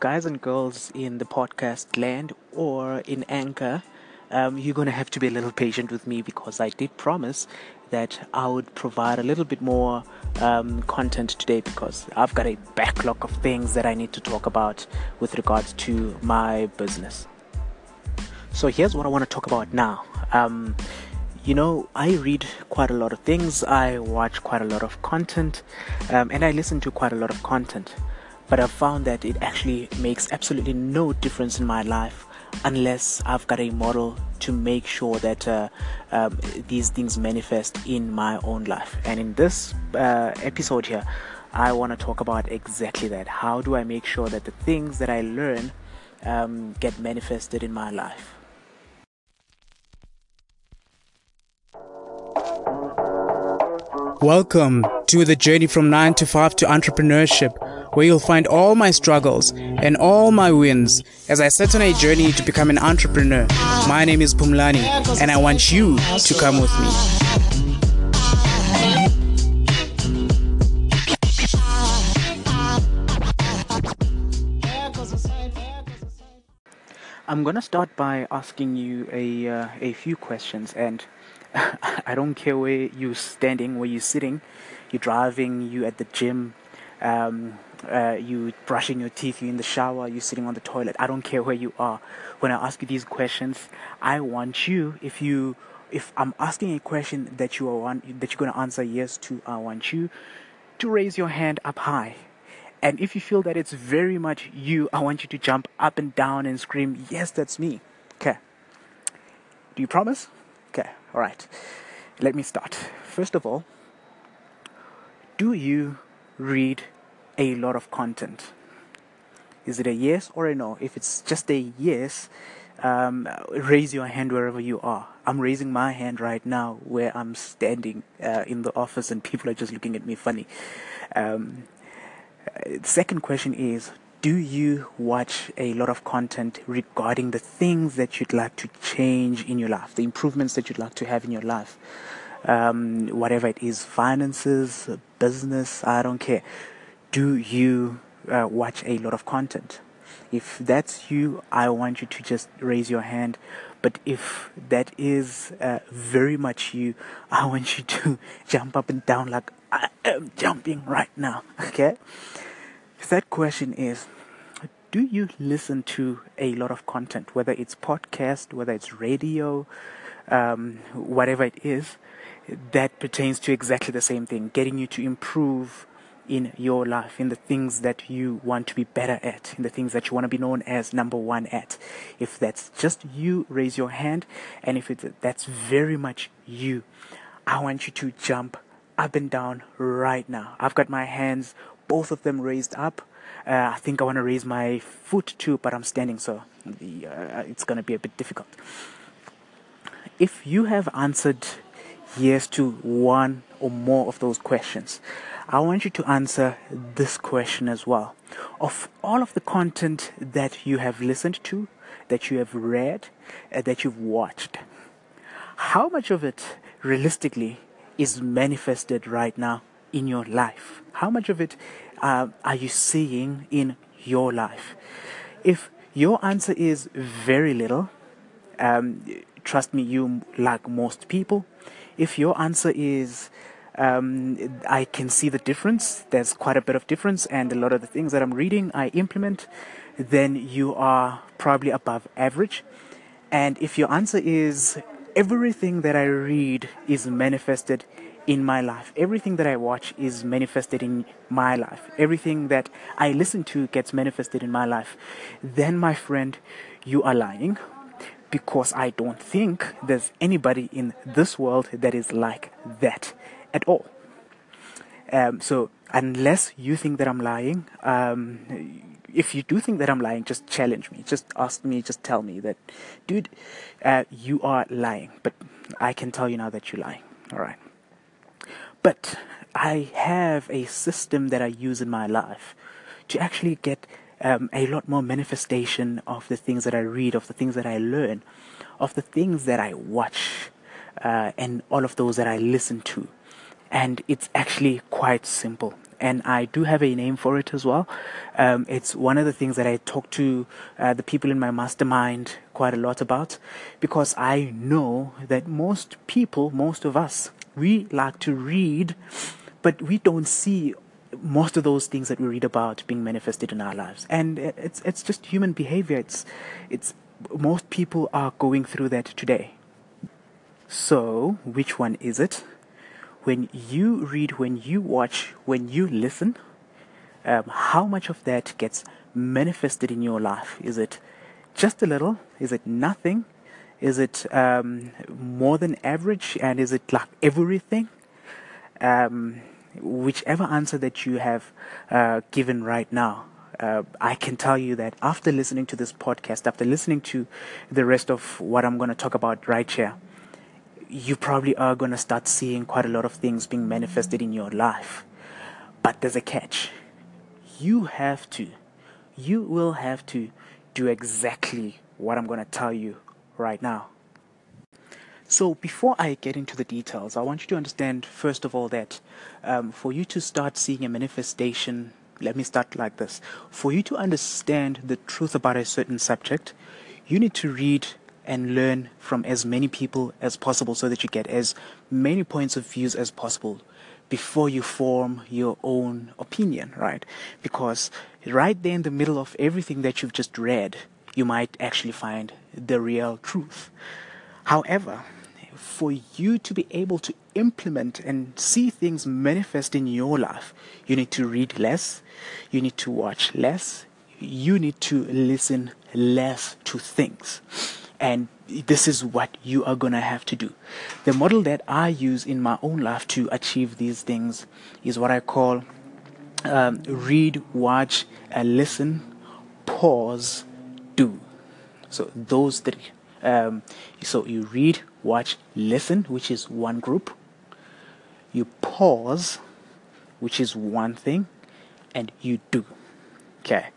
guys and girls in the podcast land or in Anchor, um, you're going to have to be a little patient with me because I did promise that I would provide a little bit more um, content today because I've got a backlog of things that I need to talk about with regards to my business. So here's what I want to talk about now. Um, you know, I read quite a lot of things, I watch quite a lot of content, um, and I listen to quite a lot of content. But I've found that it actually makes absolutely no difference in my life unless I've got a model to make sure that uh, um, these things manifest in my own life. And in this uh, episode here, I want to talk about exactly that. How do I make sure that the things that I learn um, get manifested in my life? Welcome to the journey from 9 to 5 to entrepreneurship, where you'll find all my struggles and all my wins as I set on a journey to become an entrepreneur. My name is Pumlani, and I want you to come with me. I'm gonna start by asking you a uh, a few questions, and I don't care where you're standing, where you're sitting, you're driving, you at the gym, um, uh, you brushing your teeth, you in the shower, you sitting on the toilet. I don't care where you are. When I ask you these questions, I want you. If you, if I'm asking a question that you are want, that you're gonna answer yes to, I want you to raise your hand up high. And if you feel that it's very much you, I want you to jump up and down and scream, Yes, that's me. Okay. Do you promise? Okay, all right. Let me start. First of all, do you read a lot of content? Is it a yes or a no? If it's just a yes, um, raise your hand wherever you are. I'm raising my hand right now where I'm standing uh, in the office and people are just looking at me funny. Um, second question is do you watch a lot of content regarding the things that you'd like to change in your life the improvements that you'd like to have in your life um, whatever it is finances business i don't care. Do you uh, watch a lot of content? If that's you i want you to just raise your hand. But if that is uh, very much you i want you to jump up and down like i am jumping right now okay? Third question is do you listen to a lot of content whether it's podcast whether it's radio um, whatever it is that pertains to exactly the same thing getting you to improve in your life, in the things that you want to be better at, in the things that you want to be known as number one at. If that's just you, raise your hand. And if it's, that's very much you, I want you to jump up and down right now. I've got my hands, both of them raised up. Uh, I think I want to raise my foot too, but I'm standing, so the, uh, it's going to be a bit difficult. If you have answered yes to one or more of those questions, I want you to answer this question as well. Of all of the content that you have listened to, that you have read, uh, that you've watched, how much of it realistically is manifested right now in your life? How much of it uh, are you seeing in your life? If your answer is very little, um, trust me, you like most people. If your answer is um, I can see the difference. There's quite a bit of difference, and a lot of the things that I'm reading I implement. Then you are probably above average. And if your answer is everything that I read is manifested in my life, everything that I watch is manifested in my life, everything that I listen to gets manifested in my life, then, my friend, you are lying because I don't think there's anybody in this world that is like that at all. Um, so unless you think that I'm lying, um, if you do think that I'm lying, just challenge me. Just ask me. Just tell me that, dude, uh, you are lying. But I can tell you now that you're lying. All right. But I have a system that I use in my life to actually get um, a lot more manifestation of the things that I read, of the things that I learn, of the things that I watch, uh, and all of those that I listen to and it's actually quite simple. and I do have a name for it as well. Um, it's one of the things that I talk to uh, the people in my mastermind quite a lot about because I know that most people, most of us, we like to read, but we don't see most of those things that we read about being manifested in our lives. And it's it's just human behavior. It's it's most people are going through that today. So, which one is it? When you read, when you watch, when you listen, um, how much of that gets manifested in your life? Is it just a little? Is it nothing? Is it um, more than average? And is it like everything? Um, whichever answer that you have uh, given right now, uh, I can tell you that after listening to this podcast, after listening to the rest of what I'm going to talk about right here, you probably are going to start seeing quite a lot of things being manifested in your life. But there's a catch. You have to, you will have to do exactly what I'm going to tell you right now. So, before I get into the details, I want you to understand, first of all, that um, for you to start seeing a manifestation, let me start like this. For you to understand the truth about a certain subject, you need to read and learn from as many people as possible so that you get as many points of views as possible before you form your own opinion, right? Because right there in the middle of everything that you've just read, you might actually find the real truth. However, for you to be able to implement and see things manifest in your life, you need to read less, you need to watch less, you need to listen less to things. And this is what you are going to have to do. The model that I use in my own life to achieve these things is what I call um, read, watch, uh, listen, pause, do. So those three. Um, so you read, watch, listen, which is one group. You pause, which is one thing, and you do. Okay.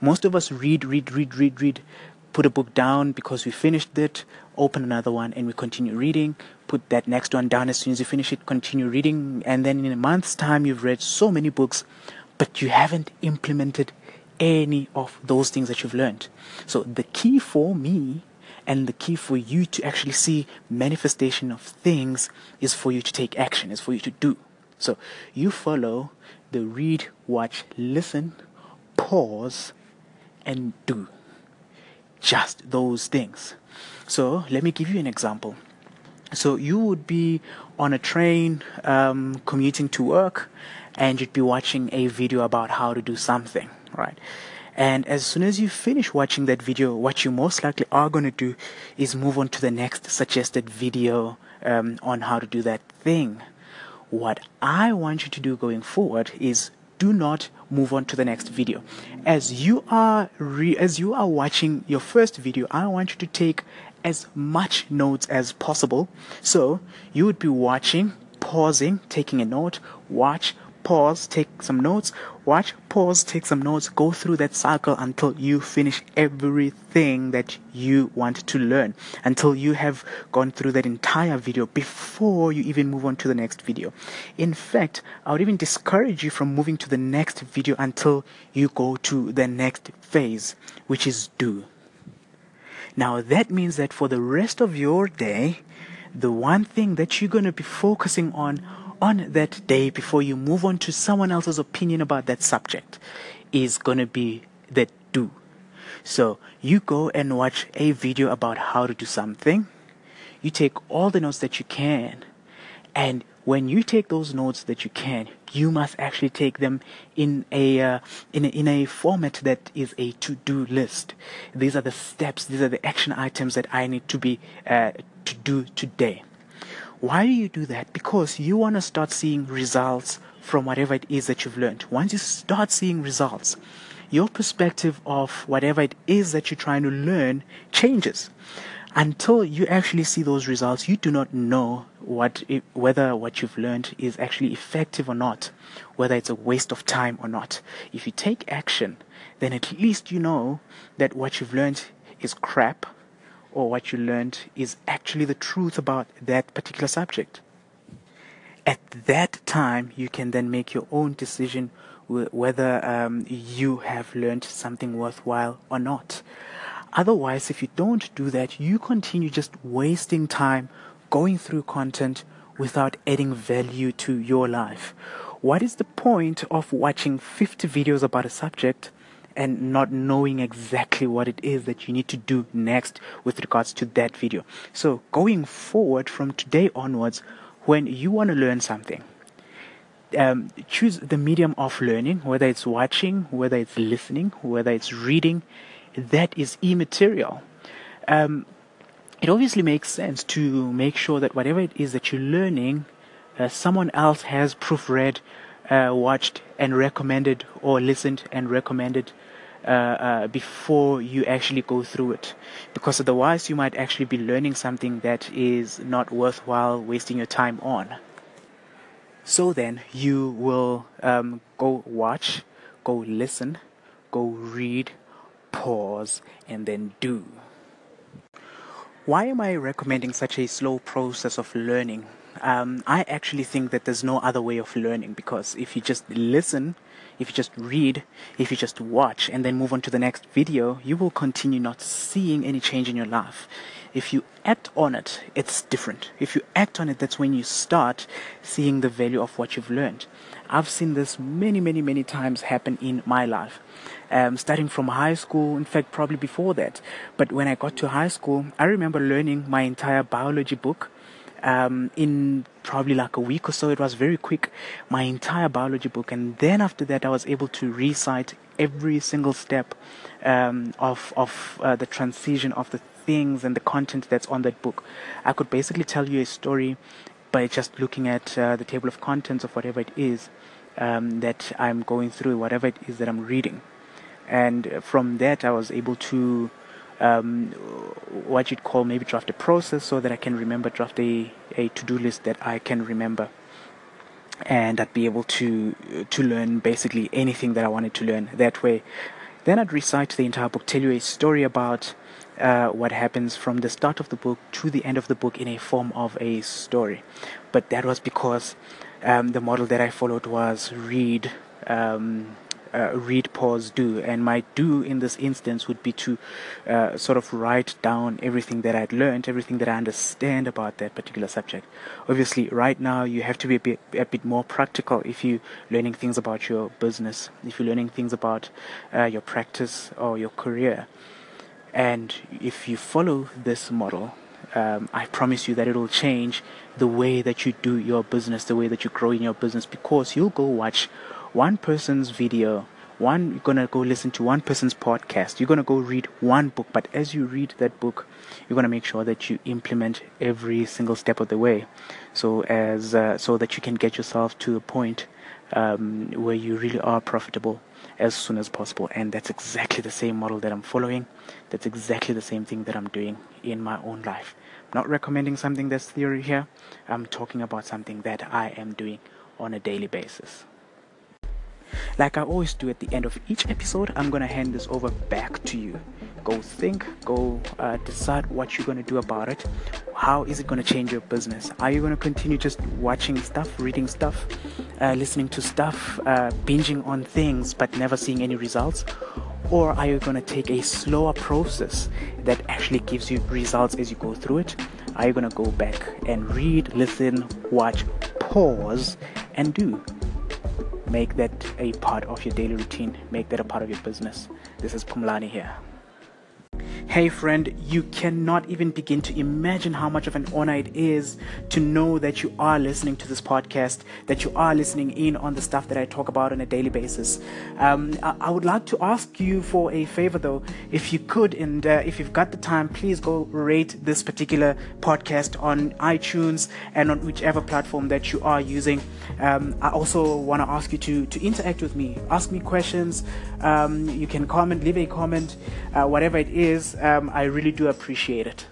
Most of us read, read, read, read, read, put a book down because we finished it, open another one, and we continue reading. Put that next one down as soon as you finish it, continue reading, and then in a month's time, you've read so many books, but you haven't implemented any of those things that you've learned. So the key for me and the key for you to actually see manifestation of things is for you to take action, is for you to do. So you follow the read, watch, listen, pause, and do. Just those things. So let me give you an example. So you would be on a train um, commuting to work and you'd be watching a video about how to do something, right? And as soon as you finish watching that video, what you most likely are going to do is move on to the next suggested video um, on how to do that thing. What I want you to do going forward is do not move on to the next video. As you are re- as you are watching your first video, I want you to take as much notes as possible. So you would be watching, pausing, taking a note, watch, pause, take some notes, watch, pause, take some notes, go through that cycle until you finish everything that you want to learn, until you have gone through that entire video before you even move on to the next video. In fact, I would even discourage you from moving to the next video until you go to the next phase, which is do. Now, that means that for the rest of your day, the one thing that you're going to be focusing on on that day before you move on to someone else's opinion about that subject is going to be the do. So you go and watch a video about how to do something. You take all the notes that you can. And when you take those notes that you can, you must actually take them in a, uh, in a, in a format that is a to-do list. These are the steps, these are the action items that I need to be uh, to do today. Why do you do that? Because you want to start seeing results from whatever it is that you've learned. Once you start seeing results, your perspective of whatever it is that you're trying to learn changes. Until you actually see those results, you do not know what whether what you've learned is actually effective or not, whether it's a waste of time or not. If you take action, then at least you know that what you've learned is crap or what you learned is actually the truth about that particular subject. At that time, you can then make your own decision whether um, you have learned something worthwhile or not. Otherwise, if you don't do that, you continue just wasting time going through content without adding value to your life. What is the point of watching 50 videos about a subject and not knowing exactly what it is that you need to do next with regards to that video? So, going forward from today onwards, when you want to learn something, um, choose the medium of learning, whether it's watching, whether it's listening, whether it's reading, that is immaterial. Um, it obviously makes sense to make sure that whatever it is that you're learning, uh, someone else has proofread, uh, watched, and recommended, or listened and recommended uh, uh, before you actually go through it. Because otherwise, you might actually be learning something that is not worthwhile wasting your time on. So then, you will um, go watch, go listen, go read, pause, and then do. Why am I recommending such a slow process of learning? Um, I actually think that there's no other way of learning because if you just listen, if you just read, if you just watch and then move on to the next video, you will continue not seeing any change in your life. If you act on it, it's different. If you act on it, that's when you start seeing the value of what you've learned. I've seen this many, many, many times happen in my life. Um, starting from high school, in fact, probably before that. But when I got to high school, I remember learning my entire biology book um, in probably like a week or so. It was very quick, my entire biology book. And then after that, I was able to recite every single step um, of, of uh, the transition of the things and the content that's on that book. I could basically tell you a story by just looking at uh, the table of contents of whatever it is um, that I'm going through, whatever it is that I'm reading. And from that, I was able to um, what you'd call maybe draft a process so that I can remember, draft a, a to do list that I can remember. And I'd be able to to learn basically anything that I wanted to learn that way. Then I'd recite the entire book, tell you a story about uh, what happens from the start of the book to the end of the book in a form of a story. But that was because um, the model that I followed was read, um, uh, read, pause, do. And my do in this instance would be to uh, sort of write down everything that I'd learned, everything that I understand about that particular subject. Obviously, right now you have to be a bit, a bit more practical if you're learning things about your business, if you're learning things about uh, your practice or your career. And if you follow this model, um, I promise you that it'll change the way that you do your business, the way that you grow in your business, because you'll go watch one person's video one you're gonna go listen to one person's podcast. You're gonna go read one book but as you read that book you're gonna make sure that you implement every single step of the way. So as uh, so that you can get yourself to a point um, where you really are profitable as soon as possible. And that's exactly the same model that i'm following. That's exactly the same thing that i'm doing in my own life. I'm not recommending something that's theory here. I'm talking about something that i am doing on a daily basis like I always do at the end of each episode, I'm gonna hand this over back to you. Go think, go uh, decide what you're gonna do about it. How is it gonna change your business? Are you gonna continue just watching stuff, reading stuff, uh, listening to stuff, uh, binging on things, but never seeing any results? Or are you gonna take a slower process that actually gives you results as you go through it? Are you gonna go back and read, listen, watch, pause, and do? Make that a part of your daily routine, make that a part of your business. This is Pumlani here. Hey, friend, you cannot even begin to imagine how much of an honor it is to know that you are listening to this podcast, that you are listening in on the stuff that I talk about on a daily basis. Um, I, would like to ask you for a favor, though, if you could, and uh, if you've got the time, please go rate this particular podcast on iTunes and on whichever platform that you are using. Um, I also want to ask you to, to interact with me, ask me questions. Um, you can comment, leave a comment, uh, whatever it is um, I really do appreciate it.